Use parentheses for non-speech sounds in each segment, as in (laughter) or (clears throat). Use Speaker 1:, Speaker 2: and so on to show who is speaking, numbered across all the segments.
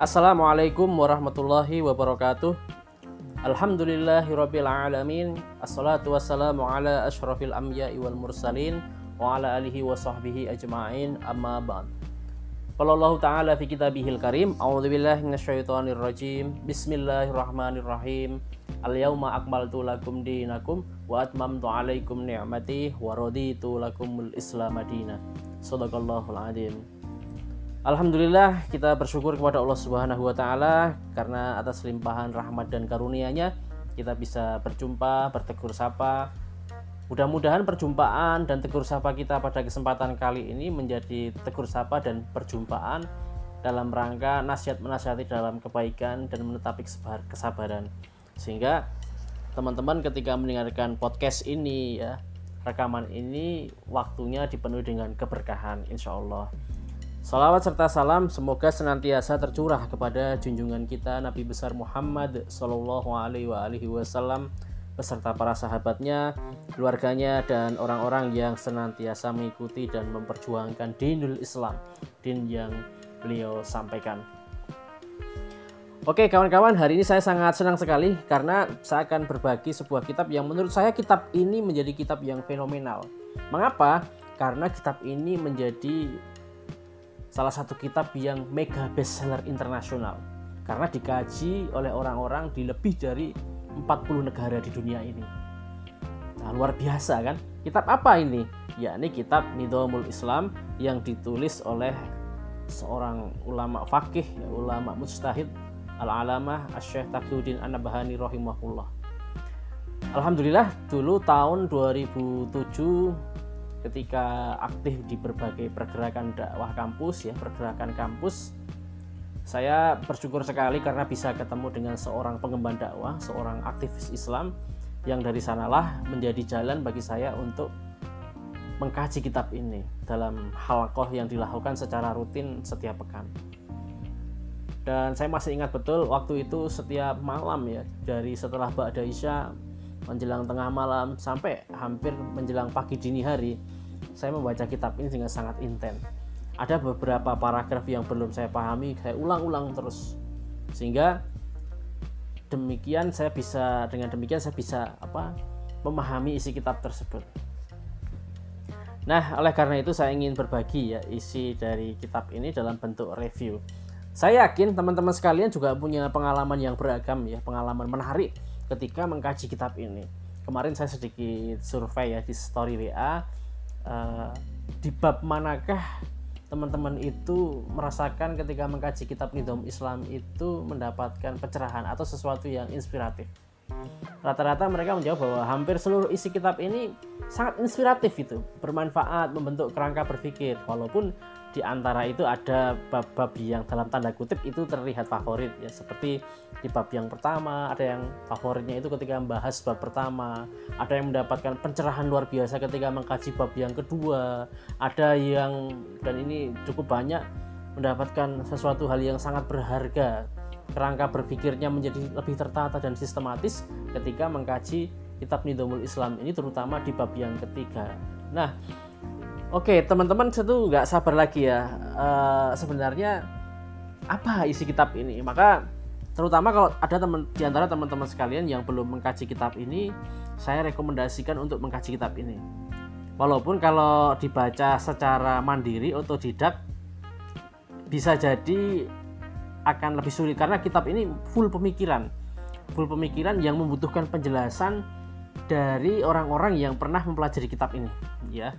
Speaker 1: Assalamualaikum warahmatullahi wabarakatuh. Alhamdulillahirabbil alamin. Assalatu wassalamu ala asyrafil anbiya'i wal mursalin wa ala alihi wa sahbihi ajma'in. Amma ba'd. Qala Allah Ta'ala fi kitabihil karim, A'udzu billahi minasyaitonir rajim. Bismillahirrahmanirrahim. Al-yauma akmaltu lakum dinakum wa atmamtu 'alaikum ni'mati wa raditu lakumul Islam madina. Shadaqallahul adzim. Alhamdulillah kita bersyukur kepada Allah Subhanahu wa taala karena atas limpahan rahmat dan karunia-Nya kita bisa berjumpa, bertegur sapa. Mudah-mudahan perjumpaan dan tegur sapa kita pada kesempatan kali ini menjadi tegur sapa dan perjumpaan dalam rangka nasihat menasihati dalam kebaikan dan menetapi kesabaran. Sehingga teman-teman ketika mendengarkan podcast ini ya, rekaman ini waktunya dipenuhi dengan keberkahan insya Allah. Salawat serta salam semoga senantiasa tercurah kepada junjungan kita Nabi besar Muhammad Sallallahu Alaihi Wasallam beserta para sahabatnya, keluarganya dan orang-orang yang senantiasa mengikuti dan memperjuangkan dinul Islam, din yang beliau sampaikan. Oke kawan-kawan, hari ini saya sangat senang sekali karena saya akan berbagi sebuah kitab yang menurut saya kitab ini menjadi kitab yang fenomenal. Mengapa? Karena kitab ini menjadi salah satu kitab yang mega bestseller internasional karena dikaji oleh orang-orang di lebih dari 40 negara di dunia ini. Nah, luar biasa kan? Kitab apa ini? Ya, ini kitab Nidhamul Islam yang ditulis oleh seorang ulama fakih, ulama mustahid, al-alamah Asy-Syaikh Taqiyuddin An-Nabhani rahimahullah. Alhamdulillah dulu tahun 2007 ketika aktif di berbagai pergerakan dakwah kampus ya pergerakan kampus saya bersyukur sekali karena bisa ketemu dengan seorang pengemban dakwah seorang aktivis Islam yang dari sanalah menjadi jalan bagi saya untuk mengkaji kitab ini dalam halaqoh yang dilakukan secara rutin setiap pekan. Dan saya masih ingat betul waktu itu setiap malam ya dari setelah Ba'da Isya menjelang tengah malam sampai hampir menjelang pagi dini hari saya membaca kitab ini dengan sangat intens ada beberapa paragraf yang belum saya pahami saya ulang-ulang terus. Sehingga demikian saya bisa dengan demikian saya bisa apa memahami isi kitab tersebut. Nah, oleh karena itu saya ingin berbagi ya isi dari kitab ini dalam bentuk review. Saya yakin teman-teman sekalian juga punya pengalaman yang beragam ya, pengalaman menarik ketika mengkaji kitab ini. Kemarin saya sedikit survei ya di story WA uh, di bab manakah teman-teman itu merasakan ketika mengkaji kitab Nidom Islam itu mendapatkan pencerahan atau sesuatu yang inspiratif. Rata-rata mereka menjawab bahwa hampir seluruh isi kitab ini sangat inspiratif itu, bermanfaat, membentuk kerangka berpikir. Walaupun di antara itu ada bab-bab yang dalam tanda kutip itu terlihat favorit ya. Seperti di bab yang pertama ada yang favoritnya itu ketika membahas bab pertama ada yang mendapatkan pencerahan luar biasa ketika mengkaji bab yang kedua ada yang dan ini cukup banyak mendapatkan sesuatu hal yang sangat berharga. Kerangka berpikirnya menjadi lebih tertata dan sistematis ketika mengkaji kitab Nidamul Islam ini terutama di bab yang ketiga. Nah Oke, teman-teman satu nggak sabar lagi ya. Uh, sebenarnya apa isi kitab ini? Maka terutama kalau ada teman di antara teman-teman sekalian yang belum mengkaji kitab ini, saya rekomendasikan untuk mengkaji kitab ini. Walaupun kalau dibaca secara mandiri otodidak bisa jadi akan lebih sulit karena kitab ini full pemikiran. Full pemikiran yang membutuhkan penjelasan dari orang-orang yang pernah mempelajari kitab ini, ya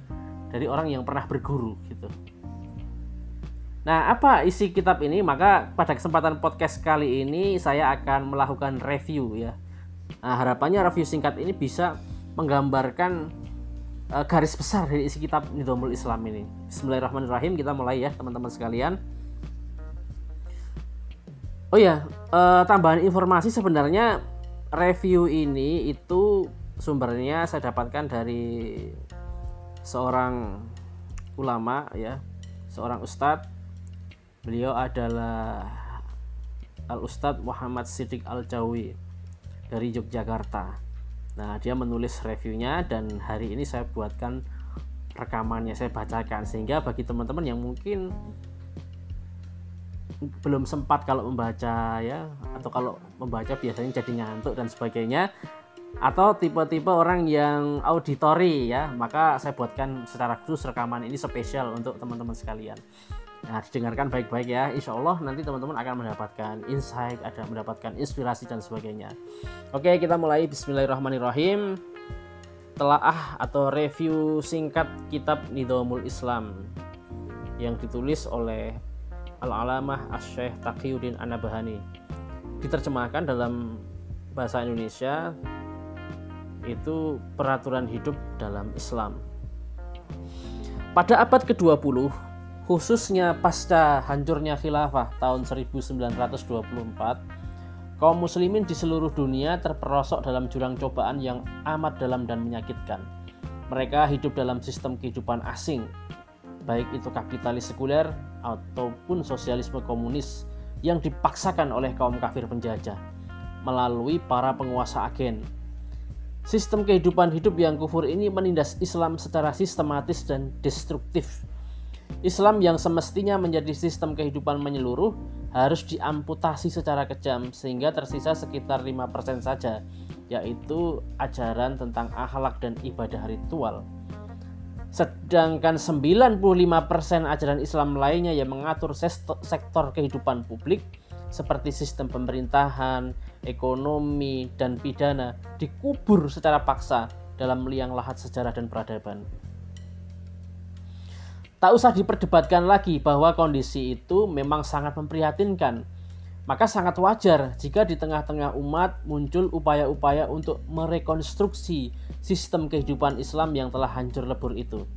Speaker 1: dari orang yang pernah berguru gitu. Nah, apa isi kitab ini? Maka pada kesempatan podcast kali ini saya akan melakukan review ya. Nah, harapannya review singkat ini bisa menggambarkan uh, garis besar dari isi kitab Nidhamul Islam ini. Bismillahirrahmanirrahim, kita mulai ya teman-teman sekalian. Oh ya, uh, tambahan informasi sebenarnya review ini itu sumbernya saya dapatkan dari seorang ulama ya seorang ustadz beliau adalah al ustadz Muhammad Siddiq al Jawi dari Yogyakarta. Nah dia menulis reviewnya dan hari ini saya buatkan rekamannya saya bacakan. Sehingga bagi teman-teman yang mungkin belum sempat kalau membaca ya atau kalau membaca biasanya jadi ngantuk dan sebagainya atau tipe-tipe orang yang auditori ya. Maka saya buatkan secara khusus rekaman ini spesial untuk teman-teman sekalian. Nah didengarkan baik-baik ya. Insya Allah nanti teman-teman akan mendapatkan insight ada mendapatkan inspirasi dan sebagainya. Oke kita mulai. Bismillahirrahmanirrahim. Telaah atau review singkat kitab Nidomul Islam yang ditulis oleh Al-Alamah Asy-Syaikh Taqiyuddin Anabahani diterjemahkan dalam bahasa Indonesia itu peraturan hidup dalam Islam. Pada abad ke-20, khususnya pasca hancurnya khilafah tahun 1924, kaum muslimin di seluruh dunia terperosok dalam jurang cobaan yang amat dalam dan menyakitkan. Mereka hidup dalam sistem kehidupan asing, baik itu kapitalis sekuler ataupun sosialisme komunis yang dipaksakan oleh kaum kafir penjajah melalui para penguasa agen Sistem kehidupan hidup yang kufur ini menindas Islam secara sistematis dan destruktif. Islam yang semestinya menjadi sistem kehidupan menyeluruh harus diamputasi secara kejam sehingga tersisa sekitar 5% saja, yaitu ajaran tentang akhlak dan ibadah ritual. Sedangkan 95% ajaran Islam lainnya yang mengatur sektor kehidupan publik seperti sistem pemerintahan, ekonomi, dan pidana dikubur secara paksa dalam liang lahat sejarah dan peradaban. Tak usah diperdebatkan lagi bahwa kondisi itu memang sangat memprihatinkan. Maka sangat wajar jika di tengah-tengah umat muncul upaya-upaya untuk merekonstruksi sistem kehidupan Islam yang telah hancur lebur itu.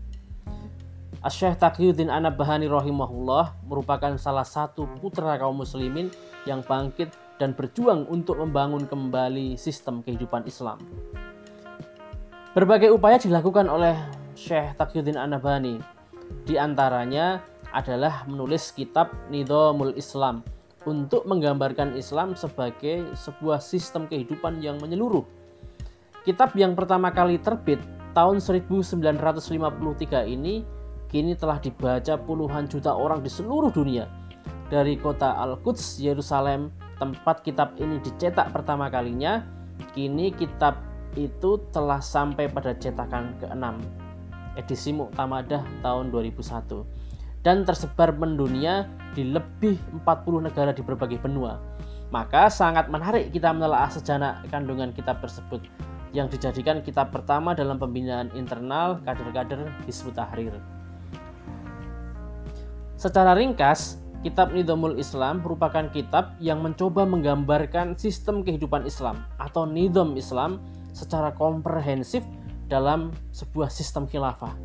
Speaker 1: Asyikh Taqiyuddin Anabahani rahimahullah merupakan salah satu putra kaum muslimin yang bangkit dan berjuang untuk membangun kembali sistem kehidupan Islam. Berbagai upaya dilakukan oleh Syekh Taqiyuddin Anabahani. Di antaranya adalah menulis kitab Nidhamul Islam untuk menggambarkan Islam sebagai sebuah sistem kehidupan yang menyeluruh. Kitab yang pertama kali terbit tahun 1953 ini kini telah dibaca puluhan juta orang di seluruh dunia. Dari kota Al-Quds, Yerusalem, tempat kitab ini dicetak pertama kalinya, kini kitab itu telah sampai pada cetakan ke-6, edisi Muktamadah tahun 2001, dan tersebar mendunia di lebih 40 negara di berbagai benua. Maka sangat menarik kita menelaah sejarah kandungan kitab tersebut yang dijadikan kitab pertama dalam pembinaan internal kader-kader Hizbut Tahrir. Secara ringkas, Kitab Nidhamul Islam merupakan kitab yang mencoba menggambarkan sistem kehidupan Islam atau nidham Islam secara komprehensif dalam sebuah sistem khilafah.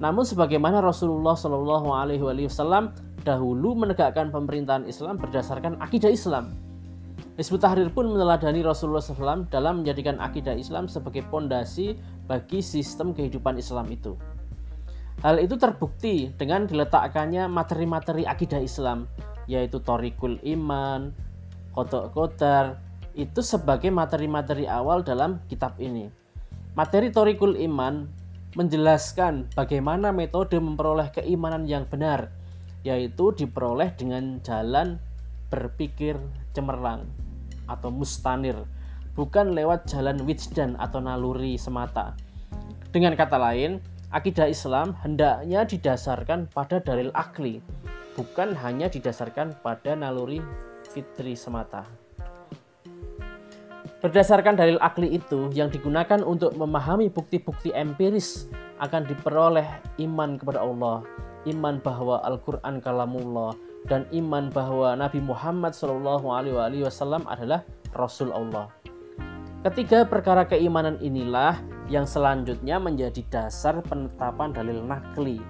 Speaker 1: Namun sebagaimana Rasulullah Shallallahu Alaihi Wasallam dahulu menegakkan pemerintahan Islam berdasarkan akidah Islam. Hizbut Tahrir pun meneladani Rasulullah SAW dalam menjadikan akidah Islam sebagai pondasi bagi sistem kehidupan Islam itu. Hal itu terbukti dengan diletakkannya materi-materi akidah Islam, yaitu Torikul Iman, Kodok Kodar, itu sebagai materi-materi awal dalam kitab ini. Materi Torikul Iman menjelaskan bagaimana metode memperoleh keimanan yang benar, yaitu diperoleh dengan jalan berpikir cemerlang atau mustanir, bukan lewat jalan wijdan atau naluri semata. Dengan kata lain, akidah Islam hendaknya didasarkan pada dalil akli, bukan hanya didasarkan pada naluri fitri semata. Berdasarkan dalil akli itu yang digunakan untuk memahami bukti-bukti empiris akan diperoleh iman kepada Allah, iman bahwa Al-Quran kalamullah, dan iman bahwa Nabi Muhammad SAW adalah Rasul Allah. Ketiga perkara keimanan inilah yang selanjutnya menjadi dasar penetapan dalil nakli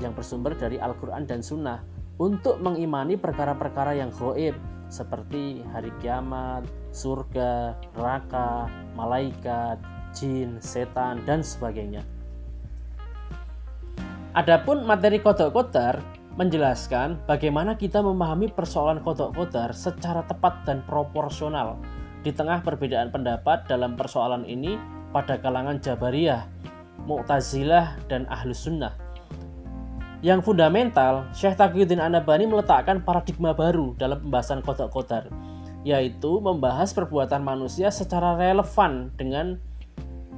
Speaker 1: yang bersumber dari Al-Quran dan Sunnah untuk mengimani perkara-perkara yang goib seperti hari kiamat, surga, neraka, malaikat, jin, setan, dan sebagainya. Adapun materi kodok kodar menjelaskan bagaimana kita memahami persoalan kodok kodar secara tepat dan proporsional di tengah perbedaan pendapat dalam persoalan ini pada kalangan Jabariyah, Mu'tazilah, dan Ahlus Sunnah. Yang fundamental, Syekh Taqiyuddin Anabani meletakkan paradigma baru dalam pembahasan kodok kodar, yaitu membahas perbuatan manusia secara relevan dengan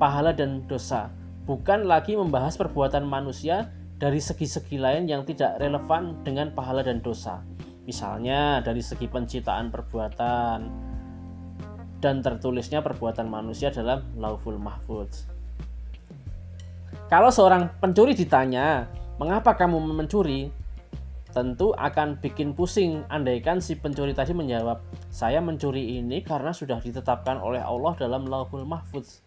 Speaker 1: pahala dan dosa, bukan lagi membahas perbuatan manusia dari segi-segi lain yang tidak relevan dengan pahala dan dosa. Misalnya dari segi penciptaan perbuatan dan tertulisnya perbuatan manusia dalam Lauful Mahfuz. Kalau seorang pencuri ditanya, "Mengapa kamu mencuri?" tentu akan bikin pusing andaikan si pencuri tadi menjawab, "Saya mencuri ini karena sudah ditetapkan oleh Allah dalam Lauhul Mahfuz."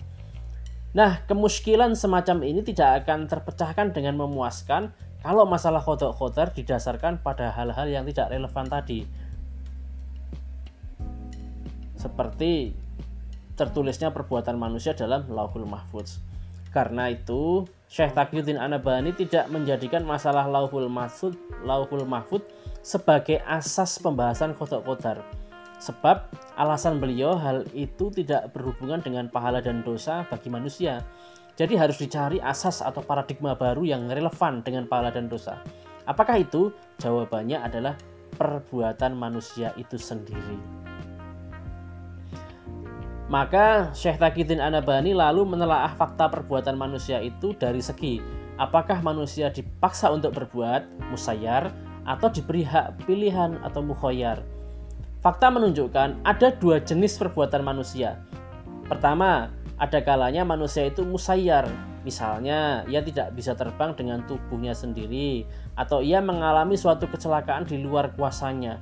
Speaker 1: Nah, kemuskilan semacam ini tidak akan terpecahkan dengan memuaskan kalau masalah kodok kotor didasarkan pada hal-hal yang tidak relevan tadi. Seperti tertulisnya perbuatan manusia dalam Lauhul Mahfuz. Karena itu, Syekh Taqiyuddin Anabani tidak menjadikan masalah Lauhul Mahfud, Lauhul Mahfud sebagai asas pembahasan kodok kodar. Sebab alasan beliau hal itu tidak berhubungan dengan pahala dan dosa bagi manusia. Jadi harus dicari asas atau paradigma baru yang relevan dengan pahala dan dosa. Apakah itu? Jawabannya adalah perbuatan manusia itu sendiri. Maka Syekh Taqiyuddin Anabani lalu menelaah fakta perbuatan manusia itu dari segi apakah manusia dipaksa untuk berbuat musayyar atau diberi hak pilihan atau mukhoyar. Fakta menunjukkan ada dua jenis perbuatan manusia. Pertama, ada kalanya manusia itu musayyar, misalnya ia tidak bisa terbang dengan tubuhnya sendiri atau ia mengalami suatu kecelakaan di luar kuasanya.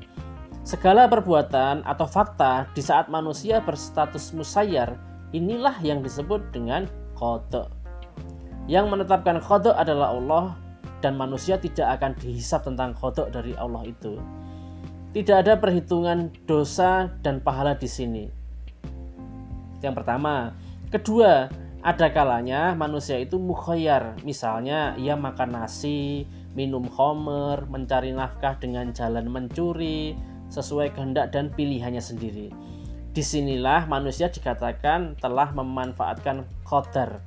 Speaker 1: Segala perbuatan atau fakta di saat manusia berstatus musayyar inilah yang disebut dengan kodok. Yang menetapkan kodok adalah Allah dan manusia tidak akan dihisap tentang kodok dari Allah itu. Tidak ada perhitungan dosa dan pahala di sini. Yang pertama, kedua, ada kalanya manusia itu mukhayyar, misalnya ia makan nasi, minum homer, mencari nafkah dengan jalan mencuri, sesuai kehendak dan pilihannya sendiri. Di sinilah manusia dikatakan telah memanfaatkan qadar,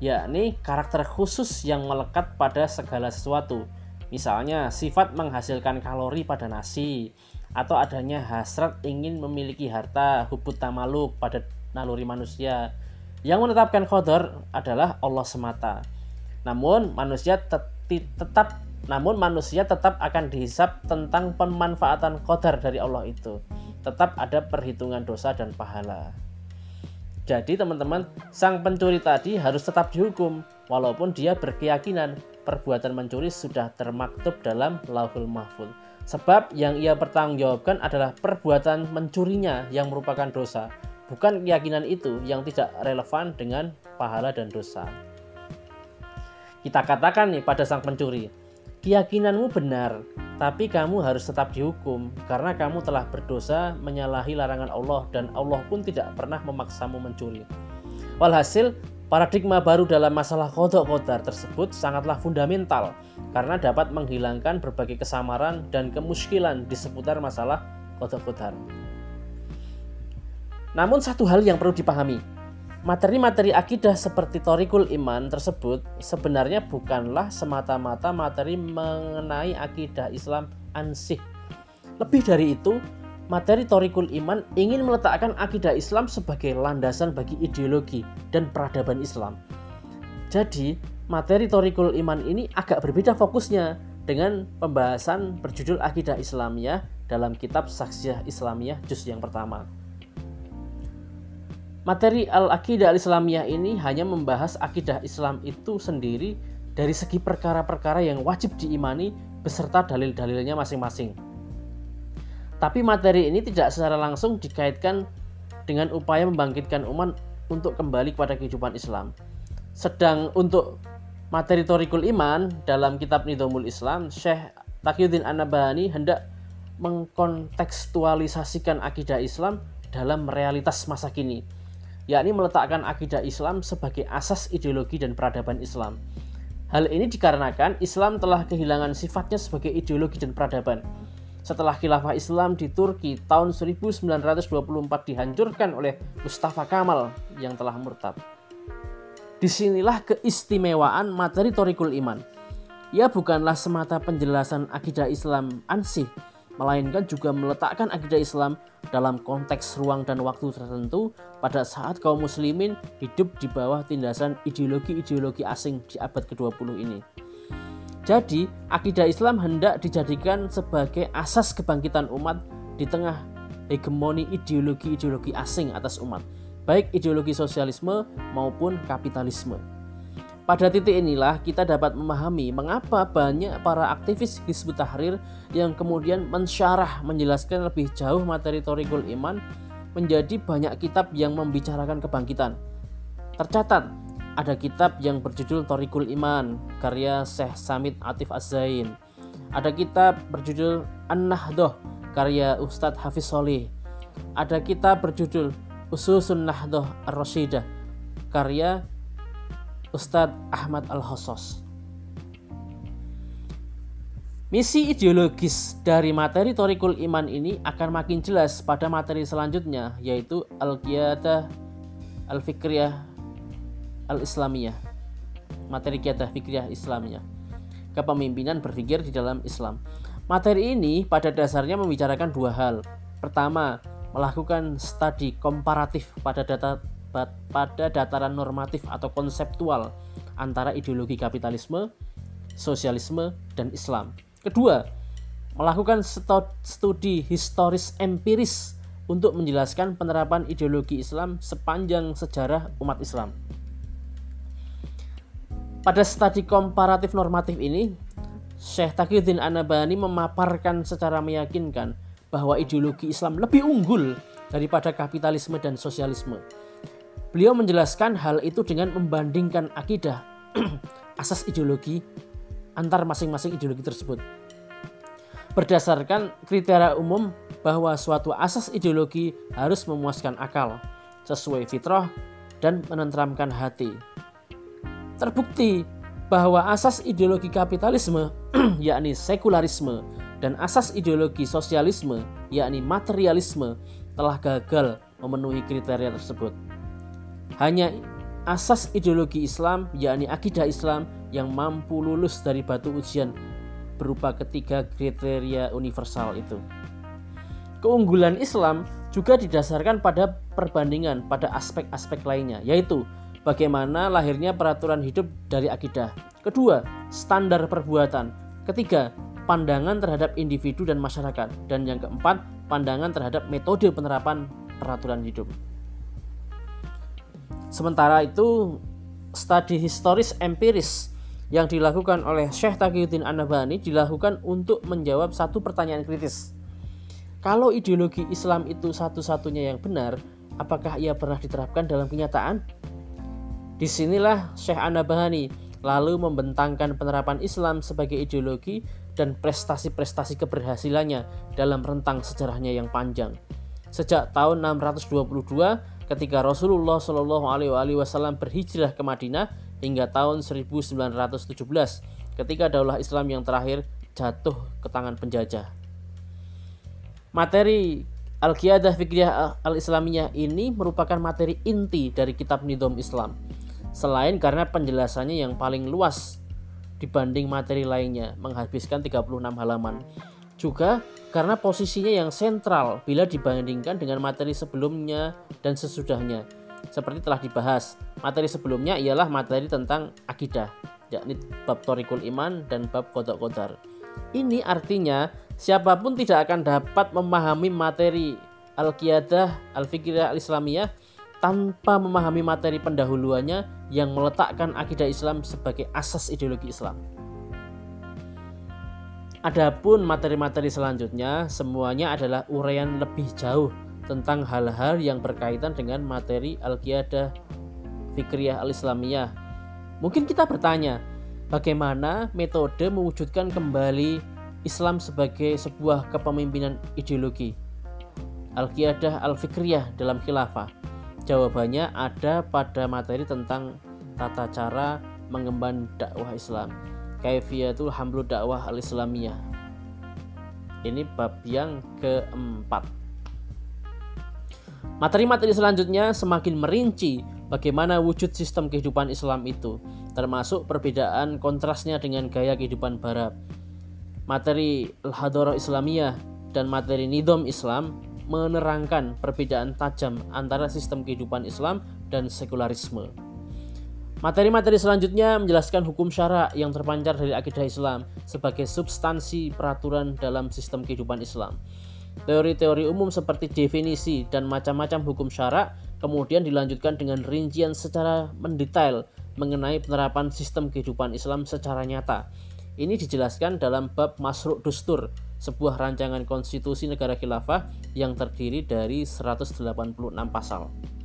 Speaker 1: yakni karakter khusus yang melekat pada segala sesuatu. Misalnya sifat menghasilkan kalori pada nasi, atau adanya hasrat ingin memiliki harta, hubut tamaluk pada naluri manusia. Yang menetapkan qadar adalah Allah semata. Namun manusia tetap namun manusia tetap akan dihisap tentang pemanfaatan kodar dari Allah itu. Tetap ada perhitungan dosa dan pahala. Jadi teman-teman, sang pencuri tadi harus tetap dihukum walaupun dia berkeyakinan perbuatan mencuri sudah termaktub dalam Lauhul Mahfud. Sebab yang ia pertanggungjawabkan adalah perbuatan mencurinya yang merupakan dosa, bukan keyakinan itu yang tidak relevan dengan pahala dan dosa. Kita katakan nih pada sang pencuri, keyakinanmu benar, tapi kamu harus tetap dihukum karena kamu telah berdosa menyalahi larangan Allah dan Allah pun tidak pernah memaksamu mencuri. Walhasil, paradigma baru dalam masalah kodok kodar tersebut sangatlah fundamental karena dapat menghilangkan berbagai kesamaran dan kemuskilan di seputar masalah kodok kodar. Namun satu hal yang perlu dipahami, Materi-materi akidah seperti Torikul Iman tersebut sebenarnya bukanlah semata-mata materi mengenai akidah Islam ansih. Lebih dari itu, materi Torikul Iman ingin meletakkan akidah Islam sebagai landasan bagi ideologi dan peradaban Islam. Jadi, materi Torikul Iman ini agak berbeda fokusnya dengan pembahasan berjudul Akidah Islamiyah dalam kitab Saksiyah Islamiyah juz yang pertama. Materi Al-Aqidah Al-Islamiyah ini hanya membahas akidah Islam itu sendiri dari segi perkara-perkara yang wajib diimani beserta dalil-dalilnya masing-masing. Tapi materi ini tidak secara langsung dikaitkan dengan upaya membangkitkan umat untuk kembali kepada kehidupan Islam. Sedang untuk materi Torikul Iman dalam kitab Nidhamul Islam, Syekh Taqiyuddin An-Nabhani hendak mengkontekstualisasikan akidah Islam dalam realitas masa kini yakni meletakkan akidah Islam sebagai asas ideologi dan peradaban Islam. Hal ini dikarenakan Islam telah kehilangan sifatnya sebagai ideologi dan peradaban. Setelah khilafah Islam di Turki tahun 1924 dihancurkan oleh Mustafa Kamal yang telah murtad. Di sinilah keistimewaan materi Torikul Iman. Ia bukanlah semata penjelasan akidah Islam ansih, melainkan juga meletakkan akidah Islam dalam konteks ruang dan waktu tertentu pada saat kaum muslimin hidup di bawah tindasan ideologi-ideologi asing di abad ke-20 ini. Jadi, akidah Islam hendak dijadikan sebagai asas kebangkitan umat di tengah hegemoni ideologi-ideologi asing atas umat, baik ideologi sosialisme maupun kapitalisme. Pada titik inilah kita dapat memahami mengapa banyak para aktivis Hizbut Tahrir yang kemudian mensyarah menjelaskan lebih jauh materi Torikul Iman menjadi banyak kitab yang membicarakan kebangkitan. Tercatat, ada kitab yang berjudul Torikul Iman karya Syekh Samit Atif Az-Zain. Ada kitab berjudul An-Nahdoh karya Ustadz Hafiz Solih. Ada kitab berjudul Ususun Nahdoh Ar-Rashidah karya Ustadz Ahmad Al-Hosos. Misi ideologis dari materi Torikul Iman ini akan makin jelas pada materi selanjutnya yaitu Al-Qiyadah Al-Fikriyah Al-Islamiyah. Materi Qiyadah Fikriyah Islamiyah. Kepemimpinan berpikir di dalam Islam. Materi ini pada dasarnya membicarakan dua hal. Pertama, melakukan studi komparatif pada data pada dataran normatif atau konseptual antara ideologi kapitalisme, sosialisme, dan Islam. Kedua, melakukan studi historis empiris untuk menjelaskan penerapan ideologi Islam sepanjang sejarah umat Islam. Pada studi komparatif normatif ini, Syekh Taqiyuddin Anabani memaparkan secara meyakinkan bahwa ideologi Islam lebih unggul daripada kapitalisme dan sosialisme. Beliau menjelaskan hal itu dengan membandingkan akidah (clears throat) asas ideologi antar masing-masing ideologi tersebut. Berdasarkan kriteria umum bahwa suatu asas ideologi harus memuaskan akal, sesuai fitrah dan menenteramkan hati. Terbukti bahwa asas ideologi kapitalisme (clears throat) yakni sekularisme dan asas ideologi sosialisme yakni materialisme telah gagal memenuhi kriteria tersebut. Hanya asas ideologi Islam, yakni akidah Islam yang mampu lulus dari batu ujian berupa ketiga kriteria universal itu. Keunggulan Islam juga didasarkan pada perbandingan pada aspek-aspek lainnya, yaitu bagaimana lahirnya peraturan hidup dari akidah. Kedua, standar perbuatan. Ketiga, pandangan terhadap individu dan masyarakat. Dan yang keempat, pandangan terhadap metode penerapan peraturan hidup. Sementara itu, studi historis empiris yang dilakukan oleh Syekh Taqiyuddin An-Nabhani dilakukan untuk menjawab satu pertanyaan kritis. Kalau ideologi Islam itu satu-satunya yang benar, apakah ia pernah diterapkan dalam kenyataan? Di sinilah Syekh An-Nabhani lalu membentangkan penerapan Islam sebagai ideologi dan prestasi-prestasi keberhasilannya dalam rentang sejarahnya yang panjang. Sejak tahun 622 ketika Rasulullah Shallallahu Alaihi Wasallam berhijrah ke Madinah hingga tahun 1917 ketika daulah Islam yang terakhir jatuh ke tangan penjajah. Materi Al-Qiyadah Fikriyah Al-Islamiyah ini merupakan materi inti dari kitab Nidom Islam. Selain karena penjelasannya yang paling luas dibanding materi lainnya, menghabiskan 36 halaman. Juga karena posisinya yang sentral bila dibandingkan dengan materi sebelumnya dan sesudahnya. Seperti telah dibahas, materi sebelumnya ialah materi tentang akidah, yakni bab Torikul Iman dan bab Kodok Kodar. Ini artinya siapa pun tidak akan dapat memahami materi Al-Qiyadah, Al-Fikirah Al-Islamiyah tanpa memahami materi pendahuluannya yang meletakkan akidah Islam sebagai asas ideologi Islam. Adapun materi-materi selanjutnya semuanya adalah uraian lebih jauh tentang hal-hal yang berkaitan dengan materi Al-Qiyadah Fikriyah Al-Islamiyah. Mungkin kita bertanya, bagaimana metode mewujudkan kembali Islam sebagai sebuah kepemimpinan ideologi? Al-Qiyadah Al-Fikriyah dalam khilafah. Jawabannya ada pada materi tentang tata cara mengemban dakwah Islam kaifiyatul hamlu dakwah al-islamiyah ini bab yang keempat materi-materi selanjutnya semakin merinci bagaimana wujud sistem kehidupan Islam itu termasuk perbedaan kontrasnya dengan gaya kehidupan barat. Materi Al-Hadarah Islamiyah dan materi Nidom Islam menerangkan perbedaan tajam antara sistem kehidupan Islam dan sekularisme. Materi-materi selanjutnya menjelaskan hukum syara yang terpancar dari akidah Islam sebagai substansi peraturan dalam sistem kehidupan Islam. Teori-teori umum seperti definisi dan macam-macam hukum syara kemudian dilanjutkan dengan rincian secara mendetail mengenai penerapan sistem kehidupan Islam secara nyata. Ini dijelaskan dalam bab Masruk Dustur, sebuah rancangan konstitusi negara khilafah yang terdiri dari 186 pasal.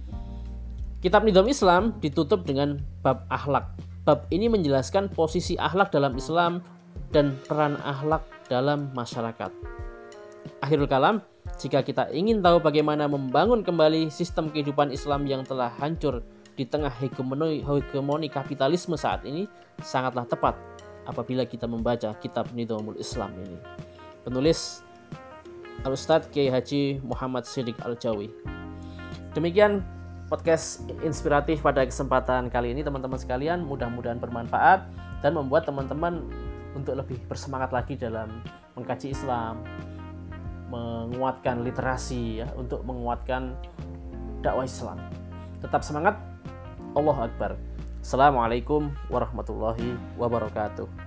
Speaker 1: Kitab Nidam Islam ditutup dengan bab akhlak. Bab ini menjelaskan posisi akhlak dalam Islam dan peran akhlak dalam masyarakat. Akhirul kalam, jika kita ingin tahu bagaimana membangun kembali sistem kehidupan Islam yang telah hancur di tengah hegemoni, hegemoni kapitalisme saat ini, sangatlah tepat apabila kita membaca kitab Nidamul Islam ini. Penulis Al-Ustadz Kiai Haji Muhammad Siddiq Al-Jawi. Demikian podcast inspiratif pada kesempatan kali ini. Teman-teman sekalian mudah-mudahan bermanfaat dan membuat teman-teman untuk lebih bersemangat lagi dalam mengkaji Islam menguatkan literasi ya untuk menguatkan dakwah Islam. Tetap semangat. Allah Akbar. Assalamualaikum warahmatullahi wabarakatuh